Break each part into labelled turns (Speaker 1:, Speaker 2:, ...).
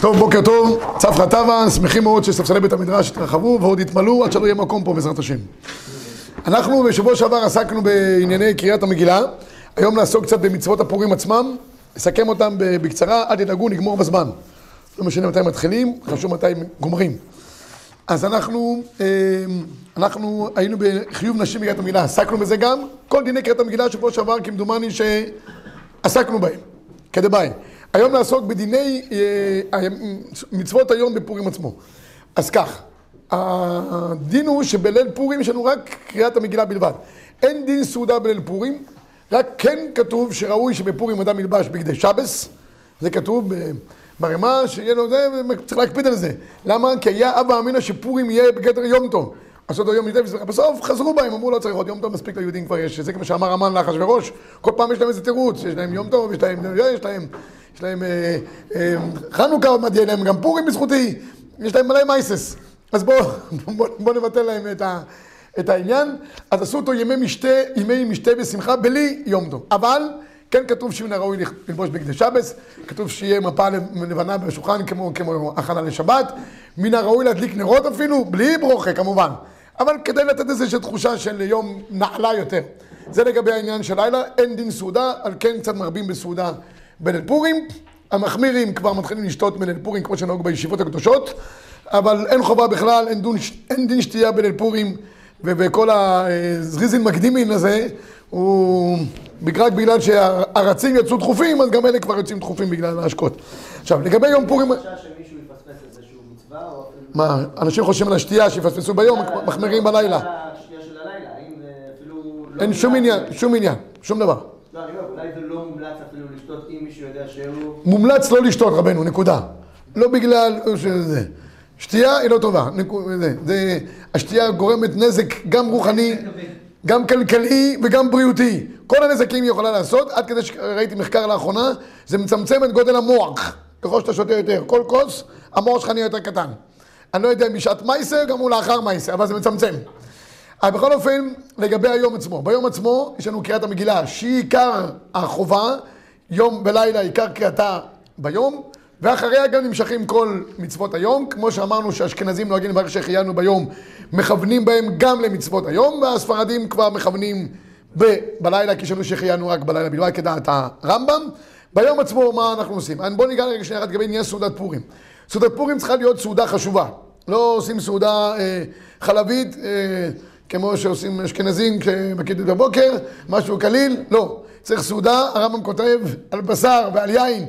Speaker 1: טוב, בוקר טוב, צפרא טבא, שמחים מאוד שספסלי בית המדרש התרחבו ועוד יתמלאו עד שלא יהיה מקום פה בעזרת השם. אנחנו בשבוע שעבר עסקנו בענייני קריאת המגילה, היום נעסוק קצת במצוות הפורים עצמם, נסכם אותם בקצרה, אל תדאגו, נגמור בזמן. לא משנה מתי מתחילים, חשוב מתי גומרים. אז אנחנו, אנחנו היינו בחיוב נשים בקריאת המגילה, עסקנו בזה גם, כל דיני קריאת המגילה שבוע שעבר כמדומני שעסקנו בהם, כדבעי. היום נעסוק בדיני מצוות היום בפורים עצמו. אז כך, הדין הוא שבליל פורים יש לנו רק קריאת המגילה בלבד. אין דין סעודה בליל פורים, רק כן כתוב שראוי שבפורים אדם ילבש בגדי שבס, זה כתוב ברמה שיהיה לו זה, וצריך להקפיד על זה. למה? כי היה אבא אמינא שפורים יהיה בגדר יום טוב. עשו אותו יום נידף, בסוף חזרו בהם, אמרו לא צריך עוד יום טוב, מספיק ליהודים כבר יש, זה כמו שאמר המן לאחשוורוש, כל פעם יש להם איזה תירוץ, יש להם יום טוב, יש להם, יש להם, יש להם אה, אה, חנוכה עוד מעט יהיה להם, גם פורים בזכותי, יש להם מלא מייסס. אז בואו בוא, בוא נבטל להם את, ה, את העניין. אז עשו אותו ימי משתה, ימי משתה בשמחה, בלי יום טוב. אבל כן כתוב שמן הראוי ללבוש בגדי שבס, כתוב שיהיה מפה לבנה בשולחן כמו, כמו הכנה לשבת, מן הראוי להדליק נרות אפילו, בלי ברוכה כמובן. אבל כדי לתת איזושהי תחושה של יום נעלה יותר. זה לגבי העניין של לילה, אין דין סעודה, על כן קצת מרבים בסעודה בליל פורים. המחמירים כבר מתחילים לשתות בליל פורים כמו שנהוג בישיבות הקדושות, אבל אין חובה בכלל, אין, דון, אין דין שתייה בליל פורים, וכל הזריזין מקדימין הזה, הוא רק בגלל שהרצים יצאו דחופים, אז גם אלה כבר יוצאים דחופים בגלל ההשקות. עכשיו, לגבי יום פורים...
Speaker 2: מה,
Speaker 1: אנשים חושבים על השתייה שיפספסו ביום, מחמירים בלילה.
Speaker 2: אין שום עניין,
Speaker 1: שום עניין, שום דבר.
Speaker 2: לא, אני אומר, אולי זה לא מומלץ אפילו לשתות אם מישהו יודע שהוא...
Speaker 1: מומלץ לא לשתות, רבנו, נקודה. לא בגלל שזה. שתייה היא לא טובה. זה, זה, השתייה גורמת נזק גם רוחני, גם כלכלי וגם בריאותי. כל הנזקים היא יכולה לעשות, עד כדי שראיתי מחקר לאחרונה, זה מצמצם את גודל המוח. ככל שאתה שותה יותר, כל כוס, המוח שלך נהיה יותר קטן. אני לא יודע אם בשעת מייסר, גם הוא לאחר מייסר, אבל זה מצמצם. אבל בכל אופן, לגבי היום עצמו. ביום עצמו יש לנו קריאת המגילה, שהיא עיקר החובה, יום ולילה עיקר קריאתה ביום, ואחריה גם נמשכים כל מצוות היום, כמו שאמרנו שהאשכנזים נוהגים לברך שהחיינו ביום, מכוונים בהם גם למצוות היום, והספרדים כבר מכוונים ב- בלילה, כי לנו שהחיינו רק בלילה בלבד, כדעת הרמב"ם. ביום עצמו, מה אנחנו עושים? בואו ניגע רגע שנייה לגבי עניין סעודת פורים. סעודת פורים צריכה להיות סעודה חשובה. לא עושים סעודה אה, חלבית, אה, כמו שעושים אשכנזים כשמקידים בבוקר, משהו קליל, לא. צריך סעודה, הרמב"ם כותב על בשר ועל יין.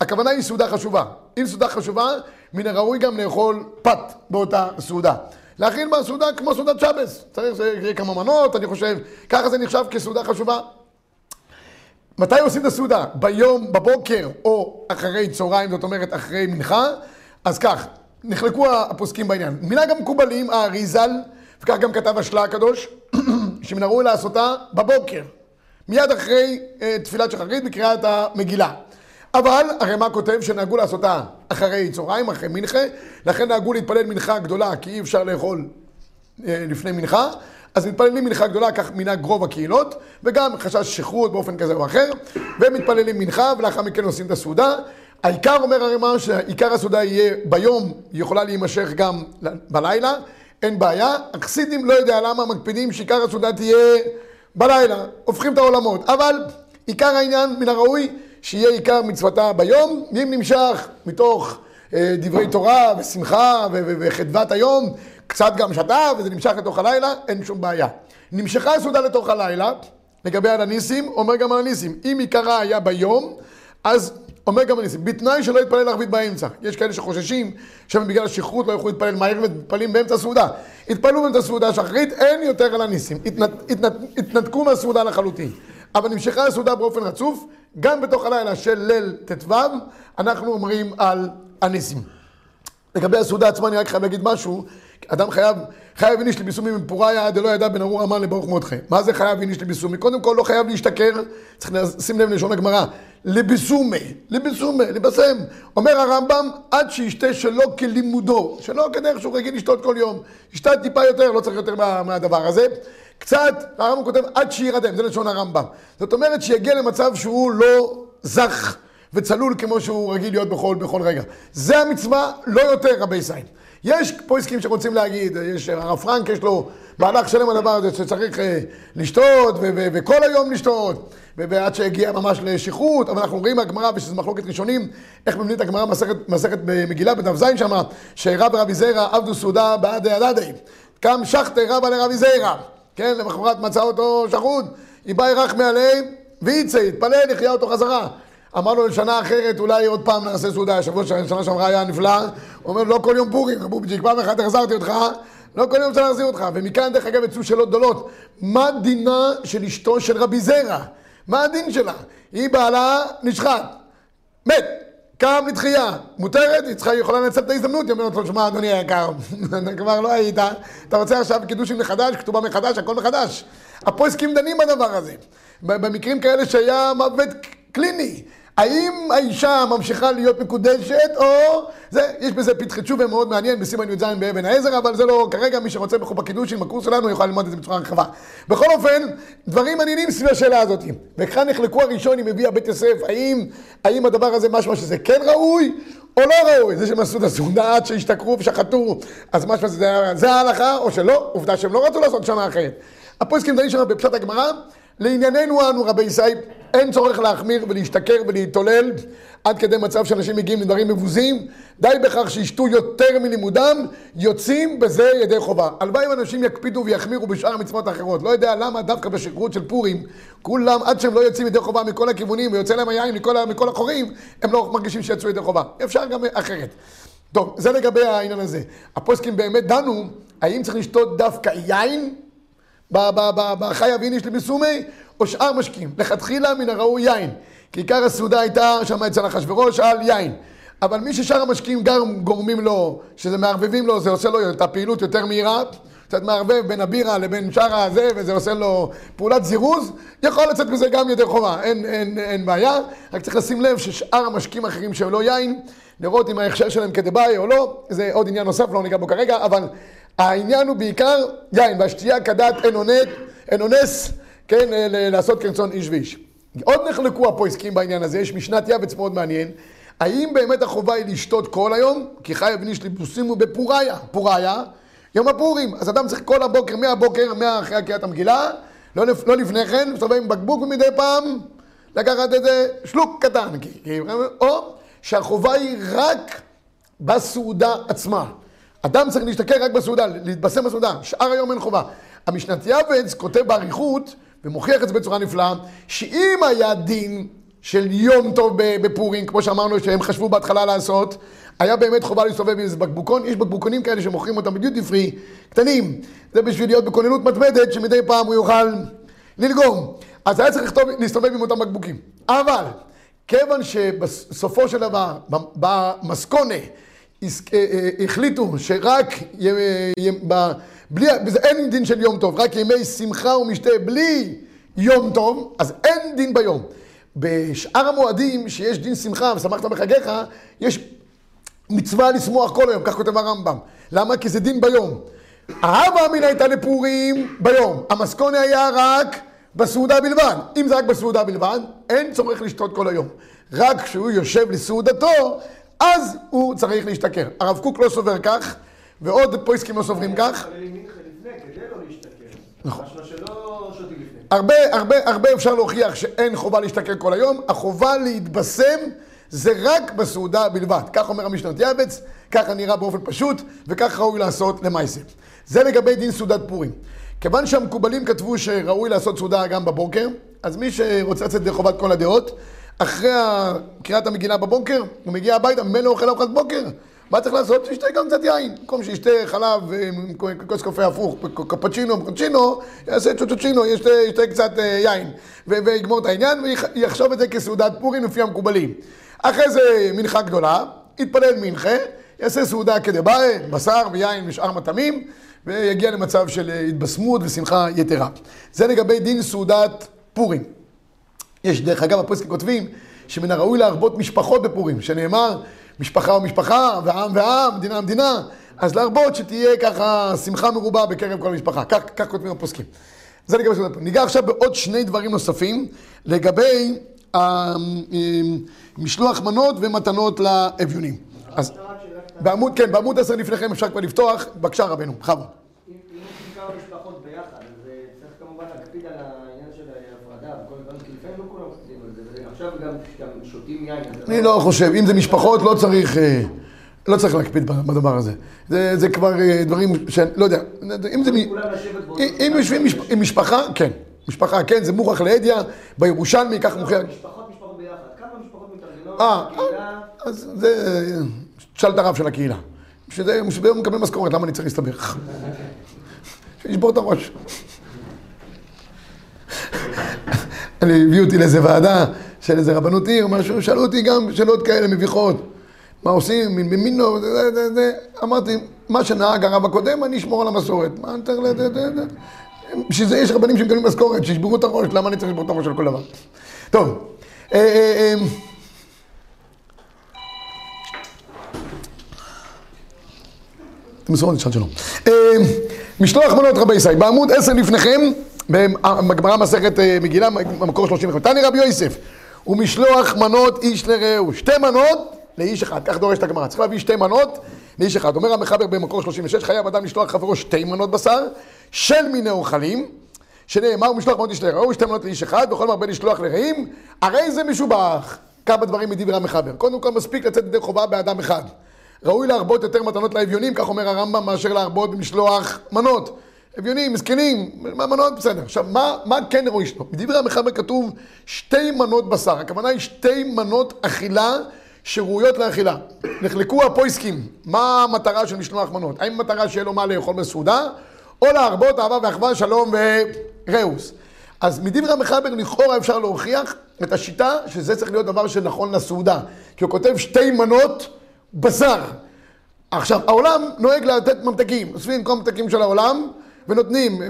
Speaker 1: הכוונה היא סעודה חשובה. אם סעודה חשובה, מן הראוי גם לאכול פת באותה סעודה. להכין בה סעודה כמו סעודת שבס. צריך שיהיה כמה מנות, אני חושב, ככה זה נחשב כסעודה חשובה. מתי עושים את הסעודה? ביום, בבוקר או אחרי צהריים, זאת אומרת אחרי מנחה? אז כך, נחלקו הפוסקים בעניין. מנהג המקובלים, האריזל, וכך גם כתב השלה הקדוש, שמן הראוי לעשותה בבוקר, מיד אחרי uh, תפילת שחרית בקריאת המגילה. אבל הרמ"א כותב שנהגו לעשותה אחרי צהריים, אחרי מנחה, לכן נהגו להתפלל מנחה גדולה, כי אי אפשר לאכול uh, לפני מנחה, אז מתפללים מנחה גדולה, כך מנהג רוב הקהילות, וגם חשש שכרות באופן כזה או אחר, ומתפללים מנחה, ולאחר מכן עושים את הסעודה. העיקר אומר הרמ"א שעיקר הסעודה יהיה ביום, היא יכולה להימשך גם בלילה, אין בעיה. החסידים לא יודע למה מקפידים שעיקר הסעודה תהיה בלילה, הופכים את העולמות. אבל עיקר העניין מן הראוי שיהיה עיקר מצוותה ביום, ואם נמשך מתוך אה, דברי תורה ושמחה וחדוות היום, קצת גם שתה וזה נמשך לתוך הלילה, אין שום בעיה. נמשכה הסעודה לתוך הלילה, לגבי על הניסים, אומר גם על הניסים. אם עיקרה היה ביום, אז אומר גם הניסים, בתנאי שלא יתפלל ערבית באמצע. יש כאלה שחוששים שבגלל השכרות לא יוכלו להתפלל מהר ומתפללים באמצע הסעודה. התפללו באמצע הסעודה השחרית, אין יותר על הניסים. התנת, התנת, התנתקו מהסעודה לחלוטין. אבל נמשכה הסעודה באופן רצוף, גם בתוך הלילה של ליל ט"ו, אנחנו אומרים על הניסים. לגבי הסעודה עצמה אני רק חייב להגיד משהו, אדם חייב, חייב איניש לביסומי מפוריה דלא ידע בין ארור המן לברוך מותכם. מה זה חייב איניש לביסומי? קודם כל לא חייב להשתכר, צריך לשים לב ללשון הגמרא, לביסומי, לביסומי, לבשם. אומר הרמב"ם, עד שישתה שלא כלימודו, שלא כדרך שהוא רגיל לשתות כל יום. ישתה טיפה יותר, לא צריך יותר מה, מהדבר הזה. קצת, הרמב"ם כותב עד שירדם, זה לשון הרמב"ם. זאת אומרת שיגיע למצב שהוא לא זך וצלול כמו שהוא רגיל להיות בכל, בכל רגע. זה המצווה, לא יותר רבי סיים. יש פויסקים שרוצים להגיד, יש הרב פרנק, יש לו מהלך שלם על הדבר הזה שצריך אה, לשתות ו- ו- וכל היום לשתות, ועד שהגיע ממש לשכרות, אבל אנחנו רואים מהגמרא, ושזו מחלוקת ראשונים, איך מבנית הגמרא מסכת, מסכת במגילה בדף זין שמה, שרב ורבי זיירא עבדו סעודה בעד הדדי. קם שחטי רבא לרבי זיירא, כן, למחרת מצא אותו שחוט, איבאי רח מעליהם, ויצא, התפלל, החיה אותו חזרה. אמר לו לשנה אחרת, אולי עוד פעם נעשה סעודה, השבוע שנה שעברה היה נפלא, הוא אומר, לא כל יום פורים, בובג'יק, פעם אחת החזרתי אותך, לא כל יום צריך להחזיר אותך. ומכאן, דרך אגב, יצאו שאלות גדולות. מה דינה של אשתו של רבי זרע? מה הדין שלה? היא בעלה נשחט, מת, קם לתחייה, מותרת, היא צריכה, יכולה לנצל את ההזדמנות, היא אומרת לו, שמע, אדוני היקר, כבר לא היית, אתה רוצה עכשיו קידושים מחדש, כתובה מחדש, הכל מחדש. הפועסקים דנים בדבר הזה. במקרים כאלה שהיה מוות קליני. האם האישה ממשיכה להיות מקודשת, או... זה, יש בזה פתחי תשובה מאוד מעניין בסימן י"ז באבן העזר, אבל זה לא כרגע, מי שרוצה בקידוש עם הקורס שלנו יוכל ללמוד את זה בצורה רחבה. בכל אופן, דברים מעניינים סביב השאלה הזאת. וכאן נחלקו הראשונים, הביאה בית יוסף, האם, האם הדבר הזה משמע שזה כן ראוי, או לא ראוי. זה שהם עשו את הסעודה עד שהשתכרו ושחטו, אז משמע שזה זה ההלכה, או שלא, עובדה שהם לא רצו לעשות שנה אחרת. הפועסקים דנים שם בפשט הגמרא, לענייננו אנו רבי ישי, אין צורך להחמיר ולהשתכר ולהתעולל עד כדי מצב שאנשים מגיעים לדברים מבוזים, די בכך שישתו יותר מלימודם, יוצאים בזה ידי חובה. הלוואי אם אנשים יקפידו ויחמירו בשאר המצוות האחרות. לא יודע למה דווקא בשכרות של פורים, כולם עד שהם לא יוצאים ידי חובה מכל הכיוונים ויוצא להם היין מכל, מכל החורים, הם לא מרגישים שיצאו ידי חובה. אפשר גם אחרת. טוב, זה לגבי העניין הזה. הפוסקים באמת דנו, האם צריך לשתות דווקא יין בחי אביניש לבסומי, או שאר משקים. לכתחילה מן הראוי יין. כי עיקר הסעודה הייתה שם אצל אחשוורוש על יין. אבל מי ששאר המשקים גם גורמים לו, שזה מערבבים לו, זה עושה לו את הפעילות יותר מהירה, קצת מערבב בין הבירה לבין שאר הזה, וזה עושה לו פעולת זירוז, יכול לצאת מזה גם ידי חובה, אין, אין, אין בעיה, רק צריך לשים לב ששאר המשקים האחרים שהם לא יין, לראות אם ההכשר שלהם כדבעי או לא, זה עוד עניין נוסף, לא ניגע בו כרגע, אבל העניין הוא בעיקר יין, והשתייה כדת אין אונס, כן, לעשות כרצון איש ואיש. עוד נחלקו הפויסקים בעניין הזה, יש משנת יבץ מאוד מעניין. האם באמת החובה היא לשתות כל היום? כי חי אבניש ליבוסים הוא בפוריה. פוריה, יום הפורים. אז אדם צריך כל הבוקר, מהבוקר, מאחרי קריאת המגילה, לא, לא לפני כן, מסתובב עם בקבוק ומדי פעם לקחת איזה שלוק קטן. או שהחובה היא רק בסעודה עצמה. אדם צריך להשתכר רק בסעודה, להתבשם בסעודה, שאר היום אין חובה. המשנת יבץ כותב באריכות, ומוכיח את זה בצורה נפלאה, שאם היה דין של יום טוב בפורים, כמו שאמרנו שהם חשבו בהתחלה לעשות, היה באמת חובה להסתובב עם איזה בקבוקון, יש בקבוקונים כאלה שמוכרים אותם בדיוטי פרי, קטנים, זה בשביל להיות בכוננות מתמדת, שמדי פעם הוא יוכל ללגום. אז היה צריך להסתובב עם אותם בקבוקים. אבל, כיוון שבסופו של דבר, במסקונה, אה, אה, החליטו שרק בלי, אין דין של יום טוב, רק ימי שמחה ומשתה בלי יום טוב, אז אין דין ביום. בשאר המועדים שיש דין שמחה ושמחת בחגיך, יש מצווה לשמוח כל היום, כך כותב הרמב"ם. למה? כי זה דין ביום. ההווה אמינא הייתה לפורים ביום, המסקונה היה רק בסעודה בלבד. אם זה רק בסעודה בלבד, אין צורך לשתות כל היום. רק כשהוא יושב לסעודתו, אז הוא צריך להשתכר. הרב קוק לא סובר כך, ועוד פויסקים לא סוברים כך.
Speaker 2: נכון.
Speaker 1: הרבה, הרבה, הרבה אפשר להוכיח שאין חובה להשתכר כל היום, החובה להתבשם זה רק בסעודה בלבד. כך אומר המשנת יעבץ, ככה נראה באופן פשוט, וכך ראוי לעשות למעשה. זה לגבי דין סעודת פורים. כיוון שהמקובלים כתבו שראוי לעשות סעודה גם בבוקר, אז מי שרוצה לצאת לחובת כל הדעות, אחרי קריאת המגילה בבוקר, הוא מגיע הביתה, ממילא אוכל ארוחת בוקר. מה צריך לעשות? שישתה גם קצת יין. במקום שישתה חלב עם כוס קפה הפוך, קפצ'ינו, קפצ'ינו, יעשה צ'וצ'וצ'ינו, ישתה קצת אה, יין. ויגמור את העניין, ויחשוב את זה כסעודת פורים לפי המקובלים. אחרי זה מנחה גדולה, יתפלל מנחה, יעשה סעודה כדבעי, בשר ויין ושאר מטעמים, ויגיע למצב של אה, התבשמות ושמחה יתרה. זה לגבי דין סעודת פורים. יש, דרך אגב, הפוסקים כותבים שמן הראוי להרבות משפחות בפורים, שנאמר משפחה ומשפחה, ועם ועם, מדינה ומדינה, אז להרבות שתהיה ככה שמחה מרובה בקרב כל המשפחה. כך, כך כותבים הפוסקים. זה לגבי סעודת פורים. ניגע עכשיו בעוד שני דברים נוספים לגבי אה, משלוח מנות ומתנות לאביונים.
Speaker 2: אז בעמוד, כן, בעמוד
Speaker 1: עשר לפניכם אפשר כבר לפתוח, בבקשה רבנו, בכבוד.
Speaker 2: אם אם עושים כמה משפחות ביחד, אז אה, צריך כמובן להקפיד על העניין של ההפרדה וכל הדברים, כי לפעמים לא כולם מקפידים על זה, ועכשיו גם גם שותים יין. אז אני לא חושב, אם זה משפחות לא
Speaker 1: צריך, אה, לא צריך להקפיד בדבר הזה. זה, זה כבר אה, דברים שאני לא יודע, אם זה,
Speaker 2: אם יושבים
Speaker 1: עם משפחה, כן, משפחה, כן, זה מוכרח לאדיה, בירושלמי, כך מוכרח,
Speaker 2: משפחות משפחות ביחד. כמה משפחות מתארגנות אה, בקהילה?
Speaker 1: אז זה, תשאל את הרב של הקהילה. בשביל זה, בשביל זה הוא מקבל משכורת, למה אני צריך להסתבך? שישבור את הראש. אני הביאו אותי לאיזה ועדה של איזה רבנות עיר, משהו, שאלו אותי גם שאלות כאלה מביכות. מה עושים, מין במינו, זה, זה, זה, זה. אמרתי, מה שנהג הרב הקודם, אני אשמור על המסורת. מה צריך ל... זה, זה, זה. בשביל זה יש רבנים שמקבלים משכורת, שישברו את הראש, למה אני צריך לשבור את הראש על כל דבר? טוב, אה, מסורת נשאל שלום. אה, משלוח מנות רבי ישראל, בעמוד 10 לפניכם, בגמרא מסכת אה, מגילה, במקור 35. תני רבי יוסף, ומשלוח מנות איש לרעהו, שתי מנות לאיש אחד, כך דורשת הגמרא, צריך להביא שתי מנות לאיש אחד. אומר המחבר במקור 36, חייב אדם לשלוח חברו שתי מנות בשר, של מיני אוכלים, שנאמר משלוח מנות איש לרעהו, שתי מנות לאיש אחד, וכל מרבה לשלוח לרעים, הרי זה משובח. כמה דברים מדברי המחבר. קודם כל מספיק לצאת ידי חובה באדם אחד. ראוי להרבות יותר מתנות לאביונים, כך אומר הרמב"ם, מאשר להרבות במשלוח מנות. אביונים, מסכנים, מנות בסדר. עכשיו, מה, מה כן ראוי לשלוח? בדברי המחבר כתוב שתי מנות בשר. הכוונה היא שתי מנות אכילה שראויות לאכילה. נחלקו הפויסקים, מה המטרה של משלוח מנות? האם המטרה שיהיה לו מה לאכול בסעודה, או להרבות אהבה ואחווה, שלום וראוס. אז מדברי המחבר לכאורה אפשר להוכיח את השיטה שזה צריך להיות דבר שנכון לסעודה. כי הוא כותב שתי מנות בשר. עכשיו, העולם נוהג לתת ממתקים, אוספים כל הממתקים של העולם ונותנים.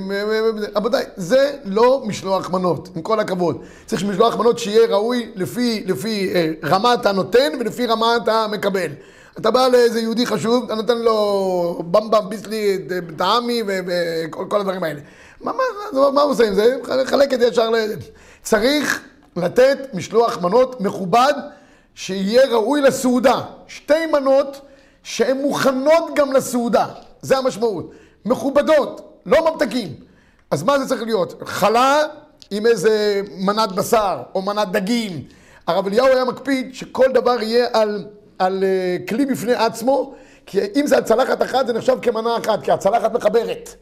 Speaker 1: רבותיי, זה לא משלוח מנות, עם כל הכבוד. צריך שמשלוח מנות שיהיה ראוי לפי, לפי אה, רמת הנותן ולפי רמת המקבל. אתה בא לאיזה יהודי חשוב, אתה נותן לו במבם, ביסלי, טעמי וכל כל הדברים האלה. מה, מה, מה הוא עושה עם זה? חלק את זה ישר ל... צריך לתת משלוח מנות מכובד שיהיה ראוי לסעודה. שתי מנות שהן מוכנות גם לסעודה. זה המשמעות. מכובדות, לא ממתקים. אז מה זה צריך להיות? חלה עם איזה מנת בשר או מנת דגים. הרב אליהו היה מקפיד שכל דבר יהיה על, על uh, כלי בפני עצמו, כי אם זה על צלחת אחת זה נחשב כמנה אחת, כי הצלחת מחברת.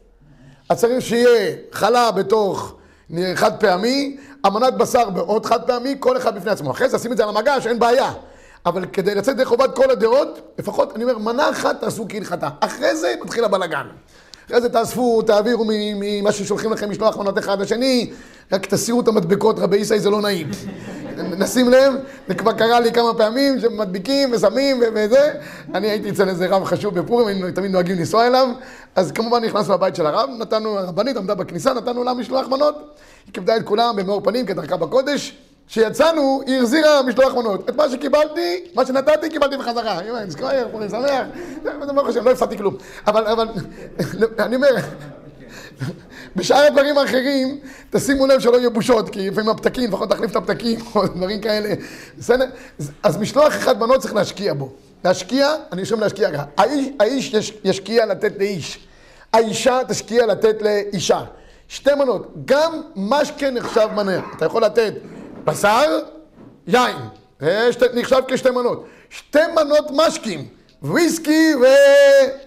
Speaker 1: אז צריך שיהיה חלה בתוך חד פעמי, אמנת בשר בעוד חד פעמי, כל אחד בפני עצמו. אחרי זה שים את זה על המגש, אין בעיה. אבל כדי לצאת ידי חובת כל הדעות, לפחות, אני אומר, מנה אחת תעשו כהלכתה. אחרי זה מתחיל הבלאגן. אחרי זה תאספו, תעבירו ממה ששולחים לכם משלוח מנות אחד לשני, רק תסירו את המדבקות, רבי ישי זה לא נעים. נשים לב, זה כבר קרה לי כמה פעמים שמדביקים ושמים וזה. אני הייתי אצל איזה רב חשוב בפורים, היינו תמיד נוהגים לנסוע אליו, אז כמובן נכנסנו לבית של הרב, נתנו, הרבנית עמדה בכניסה, נתנו לה משלוח מנות, היא כיבדה את כולם במאור פנים כדרכה בקודש. כשיצאנו, היא החזירה משלוח מנות. את מה שקיבלתי, מה שנתתי, קיבלתי בחזרה. אני אומר, נזכור, פורים שמח, זה ברוך השם, לא הפסדתי כלום. אבל, אבל, אני אומר, בשאר הדברים האחרים, תשימו לב שלא יהיו בושות, כי לפעמים הפתקים, לפחות תחליף את הפתקים, או דברים כאלה. בסדר? אז משלוח אחד מנות צריך להשקיע בו. להשקיע, אני חושב להשקיע ככה. האיש, האיש יש, ישקיע לתת לאיש. האישה תשקיע לתת לאישה. שתי מנות. גם משקה נחשב מנה. אתה יכול לתת בשר, יין. זה שתי, נחשב כשתי מנות. שתי מנות משקים. וויסקי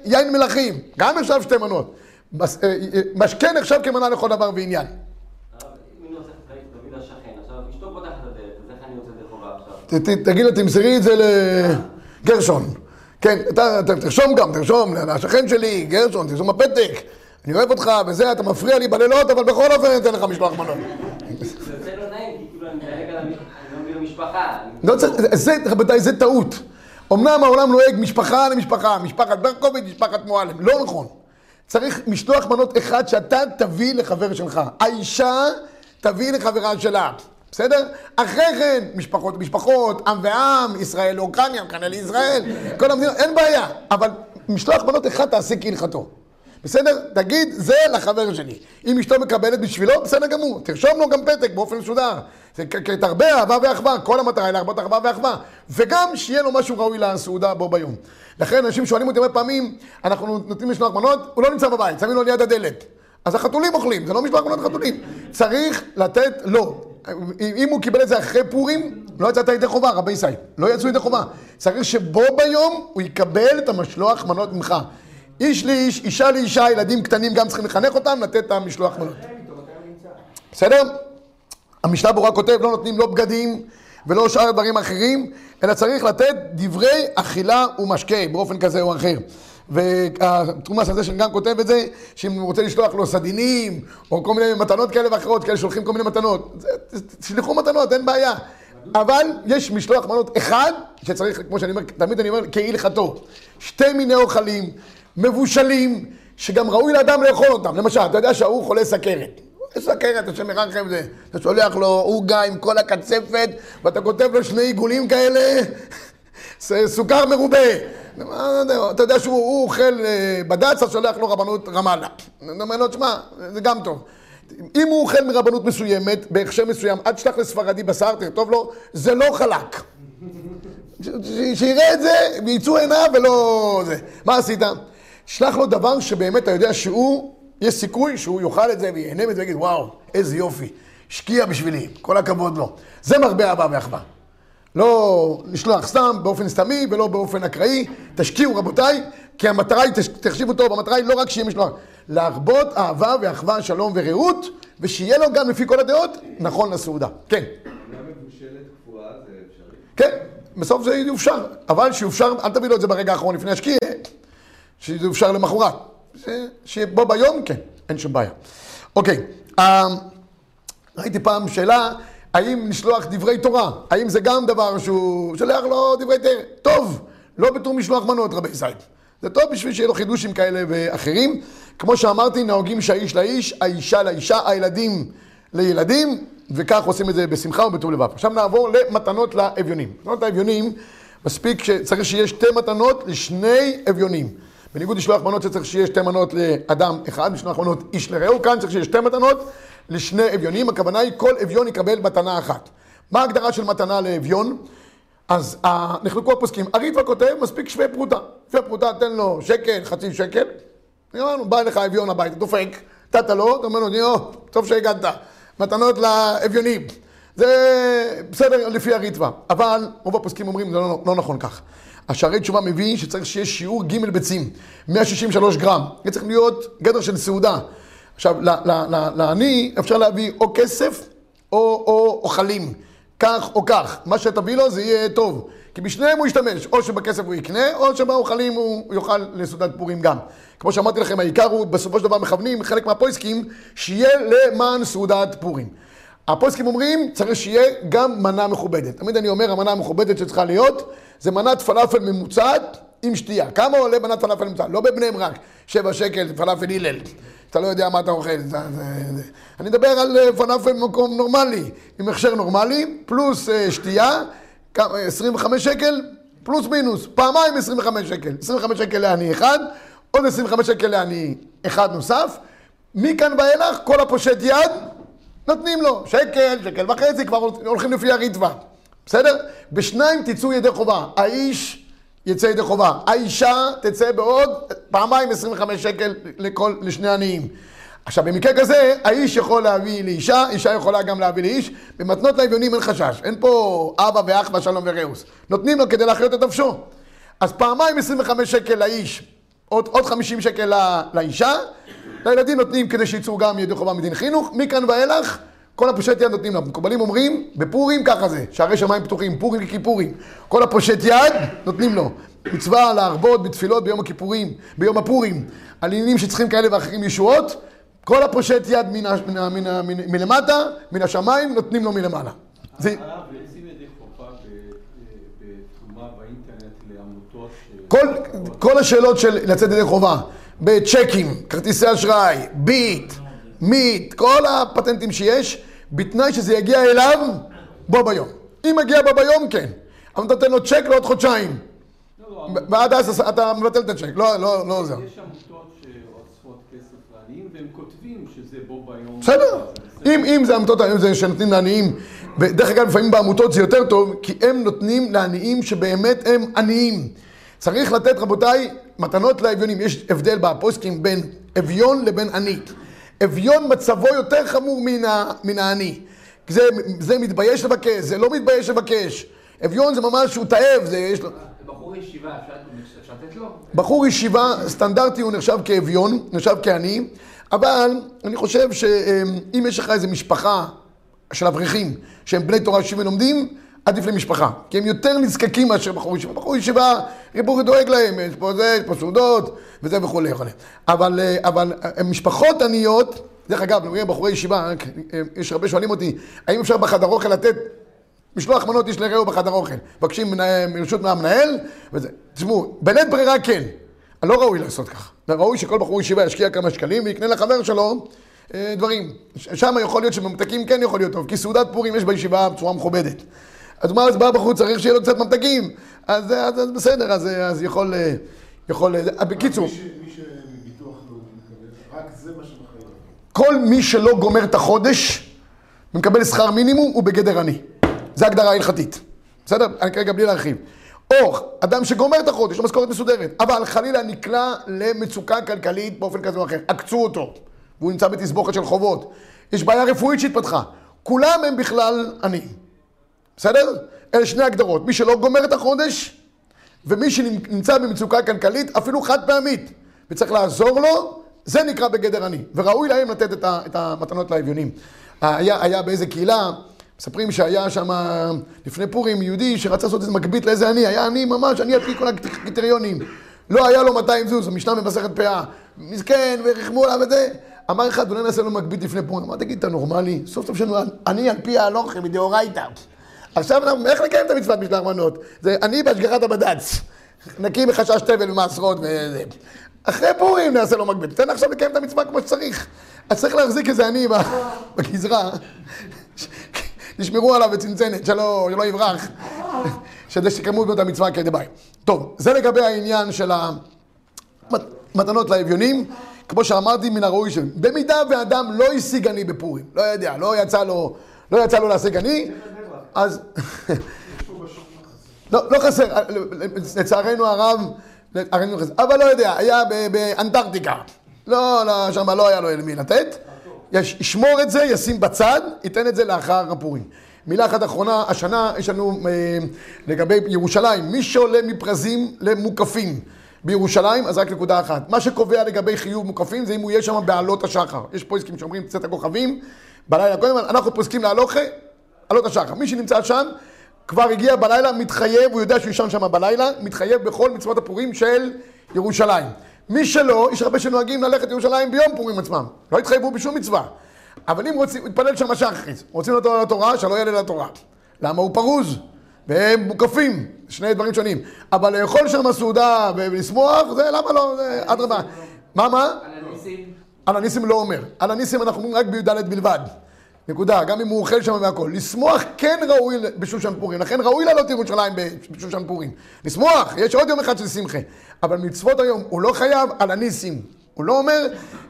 Speaker 1: ויין מלכים. גם נחשב שתי מנות. מס- אה, אה, משקה נחשב כמנה לכל דבר ועניין. תגיד לו, תמסרי את זה לגרשון. כן, אתה תרשום גם, תרשום לשכן שלי, גרשון, תרשום בפתק. אני אוהב אותך וזה, אתה מפריע לי בלילות, אבל בכל אופן אני אתן לך משלוח מנות.
Speaker 2: זה יוצא לא נעים, כי כאילו אני מדלג על המ- אני אני- לא
Speaker 1: צריך, זה, רבותיי, זה טעות. אמנם העולם נוהג משפחה למשפחה, משפחת ברקוביץ', משפחת מועלם. לא נכון. צריך משלוח מנות אחד שאתה תביא לחבר שלך. האישה תביא לחברה שלה. בסדר? אחרי כן, משפחות משפחות, עם ועם, ישראל לאוקראינה, אוקראינה לישראל, כל המדינות, אין בעיה. אבל משלוח מנות אחד תעשה כהלכתו. בסדר? תגיד, זה לחבר שלי. אם אשתו מקבלת בשבילו, בסדר גמור. תרשום לו גם פתק באופן מסודר. זה כ- כ- תרבה אהבה ואחווה, כל המטרה היא להרבות אהבה ואחווה. וגם שיהיה לו משהו ראוי לסעודה בו ביום. לכן אנשים שואלים אותי הרבה פעמים, אנחנו נותנים לשלוח מנות, הוא לא נמצא בבית, שמים לו ליד הדלת. אז החתולים אוכלים, זה לא משלוח מנות חתולים. צריך לתת לו. אם הוא קיבל את זה אחרי פורים, לא יצאת ידי חובה, רבי ישי. לא יצאו ידי חובה. צריך שבו ביום הוא יקבל את המשלוח מנות ממך. איש לאיש, אישה לאישה, ילדים קטנים גם צריכים לחנך אותם, לתת את המשלוח מנות. בסדר? המשנה ברורה כותב, לא נותנים לא בגדים ולא שאר דברים אחרים, אלא צריך לתת דברי אכילה ומשקה באופן כזה או אחר. והתרומס הזה שגם כותב את זה, שאם הוא רוצה לשלוח לו סדינים, או כל מיני מתנות כאלה ואחרות, כאלה שולחים כל מיני מתנות, זה- תשלחו מתנות, אין בעיה. אבל יש משלוח מנות אחד, שצריך, כמו שאני אומר, תמיד אני אומר, כהלכתו. שתי מיני אוכלים, מבושלים, שגם ראוי לאדם לאכול אותם. למשל, אתה יודע שההוא חולה סכרת. יש סכרת, השם ירחם זה. אתה שולח לו עוגה עם כל הקצפת, ואתה כותב לו שני עיגולים כאלה, סוכר מרובה. מה, אתה יודע שהוא הוא אוכל אה, בד"ץ, אז שולח לו רבנות רמאללה. אני אומר לו, תשמע, זה גם טוב. אם הוא אוכל מרבנות מסוימת, בהכשר מסוים, אל תשלח לספרדי בשר, תכתוב לו, זה לא חלק. שיראה את זה, ויצאו עיניו ולא זה. מה עשית? שלח לו דבר שבאמת אתה יודע שהוא, יש סיכוי שהוא יאכל את זה וייהנה מזה ויגיד, וואו, איזה יופי, השקיע בשבילי, כל הכבוד לו. זה מרבה אהבה ואחווה. לא לשלוח סתם, באופן סתמי ולא באופן אקראי. תשקיעו רבותיי, כי המטרה היא, תחשיבו טוב, המטרה היא לא רק שיהיה משלוח, להרבות אהבה ואחווה, שלום ורעות, ושיהיה לו גם לפי כל הדעות, נכון לסעודה. כן. כן, בסוף זה יופשר, אבל שיופשר, אל תביא לו את זה ברגע האחרון לפני השקיע, שזה יופשר למחרת. זה- שיהיה בו ביום, כן, אין שום בעיה. אוקיי, אה, ראיתי פעם שאלה, האם לשלוח דברי תורה, האם זה גם דבר שהוא שולח לו דברי תורה? טוב, לא בתור משלוח מנות, רבי זייד. זה טוב בשביל שיהיה לו חידושים כאלה ואחרים. כמו שאמרתי, נוהגים שהאיש לאיש, האישה לאישה, הילדים לילדים, וכך עושים את זה בשמחה ובטוב לבב. עכשיו נעבור למתנות לאביונים. מתנות לאביונים, מספיק שצריך שיהיה שתי מתנות לשני אביונים. בניגוד לשלוח מנות שצריך שיהיה שתי מנות לאדם אחד, לשלוח מנות איש לרעהו, כאן צריך שיהיה שתי מתנות לשני אביונים. הכוונה היא כל אביון יקבל מתנה אחת. מה ההגדרה של מתנה לאביון? אז אה, נחלקו הפוסקים. הריטווה כותב, מספיק שווה פרוטה. שווה פרוטה, תן לו שקל, חצי שקל. אמרנו, בא אליך אביון הביתה, דופק, נתת לו, אתה אומר לו, ניאו, טוב שהגעת. מתנות לאביונים. זה בסדר לפי הריטווה. אבל רוב הפוסקים אומרים, זה לא, לא נכון כך. השערי תשובה מביא שצריך שיהיה שיעור ג' ביצים, 163 גרם. זה צריך להיות גדר של סעודה. עכשיו, לעני אפשר להביא או כסף או אוכלים. כך או כך. מה שתביא לו זה יהיה טוב. כי בשניהם הוא ישתמש, או שבכסף הוא יקנה, או שבאוכלים הוא יאכל לסעודת פורים גם. כמו שאמרתי לכם, העיקר הוא בסופו של דבר מכוונים, חלק מהפויסקים, שיהיה למען סעודת פורים. הפוסקים אומרים, צריך שיהיה גם מנה מכובדת. תמיד אני אומר, המנה המכובדת שצריכה להיות, זה מנת פלאפל ממוצעת עם שתייה. כמה עולה מנת פלאפל ממוצעת? לא בבני ברק, שבע שקל פלאפל הלל. אתה לא יודע מה אתה אוכל. זה, זה, זה. אני מדבר על אה, פלאפל במקום נורמלי, עם הכשר נורמלי, פלוס אה, שתייה, כמה, 25 שקל, פלוס מינוס, פעמיים 25 שקל. 25 שקל לעני אחד, עוד 25 שקל לעני אחד נוסף. מכאן ואילך, כל הפושט יד, נותנים לו שקל, שקל וחצי, כבר הולכים לפי הריטווה. בסדר? בשניים תצאו ידי חובה. האיש יצא ידי חובה. האישה תצא בעוד פעמיים 25 שקל לכל, לשני עניים. עכשיו, במקרה כזה, האיש יכול להביא לאישה, אישה יכולה גם להביא לאיש. במתנות לאביונים אין חשש. אין פה אבא ואח ושלום ורעוס. נותנים לו כדי להחיות את נפשו. אז פעמיים 25 שקל לאיש, עוד, עוד 50 שקל לא- לאישה. לילדים נותנים כדי שיצאו גם ידי חובה מדין חינוך. מכאן ואילך, כל הפושט יד נותנים להם. מקובלים אומרים, בפורים ככה זה, שערי שמיים פתוחים, פורים ככיפורים. כל הפושט יד, נותנים לו. מצווה להרבות בתפילות ביום הכיפורים, ביום הפורים, על עניינים שצריכים כאלה ואחרים ישועות. כל הפושט יד מן, מן, מן, מן, מלמטה, מן השמיים, נותנים לו מלמעלה. זה.
Speaker 3: כל,
Speaker 1: כל השאלות של לצאת ידי חובה, בצ'קים, כרטיסי אשראי, ביט, מיט, כל הפטנטים שיש, בתנאי שזה יגיע אליו בו ביום. אם מגיע בו ביום, כן. אבל אתה נותן לו צ'ק לעוד חודשיים.
Speaker 3: ועד אז אתה
Speaker 1: מבטל את הצ'ק, לא, לא, לא עוזר.
Speaker 3: יש עמותות שעושות זה בו ביום. בסדר. אם,
Speaker 1: זה עמותות, אם זה שנותנים לעניים, ודרך אגב, לפעמים בעמותות זה יותר טוב, כי הם נותנים לעניים שבאמת הם עניים. צריך לתת, רבותיי, מתנות לאביונים. יש הבדל בפוסקים בין אביון לבין עני. אביון מצבו יותר חמור מן, העני. זה, זה מתבייש לבקש, זה לא מתבייש לבקש. אביון זה ממש, הוא תאב, זה יש לו...
Speaker 4: בחור ישיבה, אפשר לתת לו?
Speaker 1: בחור ישיבה סטנדרטי הוא נחשב כאביון, נחשב כעני, אבל אני חושב שאם יש לך איזה משפחה של אברכים שהם בני תורה יושבים ולומדים, עדיף למשפחה. כי הם יותר נזקקים מאשר בחור ישיבה. בחור ישיבה, ריבורי דואג להם, יש פה זה, יש פה סעודות, וזה וכולי. וכולי. אבל, אה, אבל אה, משפחות עניות, דרך אגב, רואה בחורי ישיבה, אה, יש הרבה שואלים אותי, האם אפשר בחדר אוכל לתת משלוח מנות איש לרעהו בחדר אוכל. מבקשים מרשות מהמנהל, וזה. תשמעו, בלית ברירה כן. לא ראוי לעשות ככה. ראוי שכל בחור ישיבה ישקיע כמה שקלים ויקנה לחבר שלו דברים. שם יכול להיות שבממתקים כן יכול להיות טוב, כי סעודת פורים יש בישיבה בצורה מכובדת. אז מה, אז בא בחור צריך שיהיה לו קצת ממתקים. אז, אז, אז בסדר, אז, אז יכול... אה, יכול... אה, בקיצור,
Speaker 5: מה שמחייב.
Speaker 1: כל מי שלא גומר את החודש ומקבל שכר מינימום הוא בגדר עני. זו הגדרה הלכתית. בסדר? אני כרגע בלי להרחיב. או אדם שגומר את החודש, יש לו משכורת מסודרת, אבל חלילה נקלע למצוקה כלכלית באופן כזה או אחר, עקצו אותו, והוא נמצא בתסבוכת של חובות. יש בעיה רפואית שהתפתחה. כולם הם בכלל עניים. בסדר? אלה שני הגדרות. מי שלא גומר את החודש, ומי שנמצא במצוקה כלכלית, אפילו חד פעמית, וצריך לעזור לו, זה נקרא בגדר עני. וראוי להם לתת את, ה, את המתנות לאביונים. היה, היה באיזה קהילה, מספרים שהיה שם לפני פורים יהודי שרצה לעשות איזה מגבית לאיזה עני, היה עני ממש, עני על פי כל הקריטריונים. לא היה לו 200 זוז, המשנה במסכת פאה. מסכן, וריחמו עליו את זה. אמר אחד, אולי נעשה לו מגבית לפני פורים. אמר, תגיד, אתה נורמלי? סוף סוף שלנו עני על פי ההלוכה, מדאורייתא. עכשיו אנחנו, איך לקיים את המצוות משלח מנות? זה אני בהשגחת הבד"ץ. נקי מחשש תבל ומעשרות וזה. אחרי פורים נעשה לו מגבית. תן עכשיו לקיים את המצווה כמו שצריך. אז צריך להחזיק איזה עני בגזרה. תשמרו עליו בצנצנת, שלא, שלא יברח. כדי שיקיימו בו את המצווה כדבעי. טוב, זה לגבי העניין של המתנות לאביונים. כמו שאמרתי, מן הראוי ש... במידה ואדם לא השיג עני בפורים, לא יודע, לא יצא לו, לא יצא לו להשיג עני, אז... לא, לא חסר, לצערנו הרב, לצערנו חסר, אבל לא יודע, היה ב- באנטארקטיקה, לא, לא, שם לא היה לו אל מי לתת, יש, ישמור את זה, ישים בצד, ייתן את זה לאחר הפורים. מילה אחת אחרונה, השנה יש לנו אה, לגבי ירושלים, מי שעולה מפרזים למוקפים בירושלים, אז רק נקודה אחת. מה שקובע לגבי חיוב מוקפים זה אם הוא יהיה שם בעלות השחר. יש פוסקים שאומרים צאת הכוכבים, בלילה קודם, אנחנו פוסקים להלוכה, עלות השחר. מי שנמצא שם, כבר הגיע בלילה, מתחייב, הוא יודע שהוא יישן שם בלילה, מתחייב בכל מצוות הפורים של ירושלים. מי שלא, יש הרבה שנוהגים ללכת לירושלים ביום פורים עצמם. לא התחייבו בשום מצווה. אבל אם רוצים, להתפלל שם שחריס, רוצים אותו לתורה, שלא יעלה לתורה. למה הוא פרוז? והם מוקפים, שני דברים שונים. אבל לאכול שם סעודה ולשמוח, זה למה לא, אדרבה. מה, מה? על
Speaker 4: הניסים.
Speaker 1: על הניסים לא אומר. על הניסים אנחנו אומרים רק בי"ד בלבד. נקודה. גם אם הוא אוכל שם והכל. לשמוח כן ראוי בשושן פורים. לכן ראוי לעלות ירושלים בשושן פורים. לשמוח, יש עוד יום אחד של שמחה. אבל מצוות היום, הוא לא חייב על הניסים. הוא לא אומר,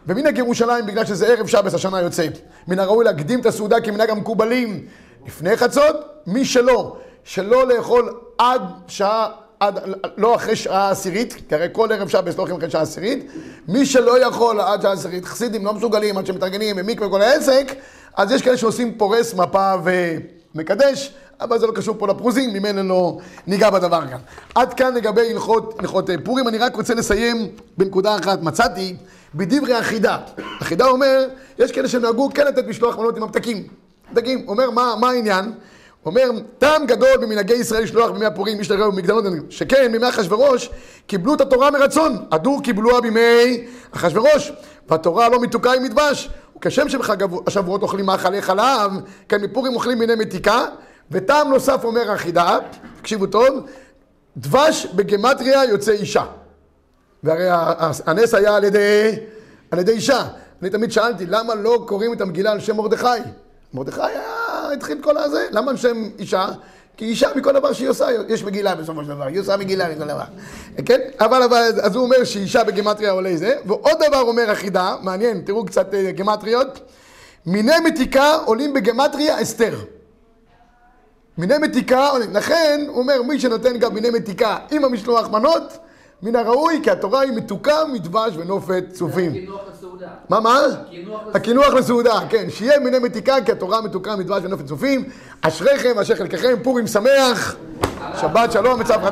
Speaker 1: ומנהג ירושלים, בגלל שזה ערב שבס השנה יוצאת. מן הראוי להקדים את הסעודה כמנהג המקובלים לפני חצות, מי שלא, שלא לאכול עד שעה, עד, לא אחרי שעה עשירית, כי הרי כל ערב שבס לא אוכלים אחרי שעה עשירית, מי שלא יכול עד שעה עשירית, חסידים לא מסוגלים עד שמתארגנים במקווה וכל העסק, אז יש כאלה שעושים פורס מפה ומקדש, אבל זה לא קשור פה לפרוזים, ממילא לא ניגע בדבר כאן. עד כאן לגבי הלכות, הלכות אה, פורים, אני רק רוצה לסיים בנקודה אחת, מצאתי בדברי החידה. החידה אומר, יש כאלה שנהגו כן לתת משלוח מנות עם הפתקים. פתקים, אומר מה, מה העניין? אומר, טעם גדול במנהגי ישראל לשלוח בימי הפורים, איש לרעהו ומקדמות, שכן בימי אחשורוש קיבלו את התורה מרצון, הדור קיבלוה בימי אחשורוש, והתורה לא מתוקה עם מדבש, וכשם שבחג השבועות אוכלים מאכלי חלב, כן מפורים אוכלים מיני מתיקה, וטעם נוסף אומר החידה, תקשיבו טוב, דבש בגמטריה יוצא אישה. והרי הנס היה על ידי, על ידי אישה. אני תמיד שאלתי, למה לא קוראים את המגילה על שם מרדכי? מרדכי היה, התחיל כל הזה, למה על שם אישה? כי אישה מכל דבר שהיא עושה, יש מגילה בסופו של דבר, היא עושה מגילה מכל דבר. כן? אבל, אבל, אז הוא אומר שאישה בגימטריה עולה זה, ועוד דבר אומר החידה, מעניין, תראו קצת אה, גימטריות, מיני מתיקה עולים בגימטריה אסתר. מיני מתיקה לכן הוא אומר מי שנותן גם מיני מתיקה עם המשלוח מנות, מן הראוי כי התורה היא מתוקה מדבש ונופת צופים.
Speaker 4: לסעודה.
Speaker 1: מה, מה?
Speaker 4: הקינוח
Speaker 1: לסעודה, כן, שיהיה מיני מתיקה כי התורה מתוקה מדבש ונופת צופים. אשריכם, אשר חלקכם, פורים שמח,
Speaker 4: שבת שלום, מצב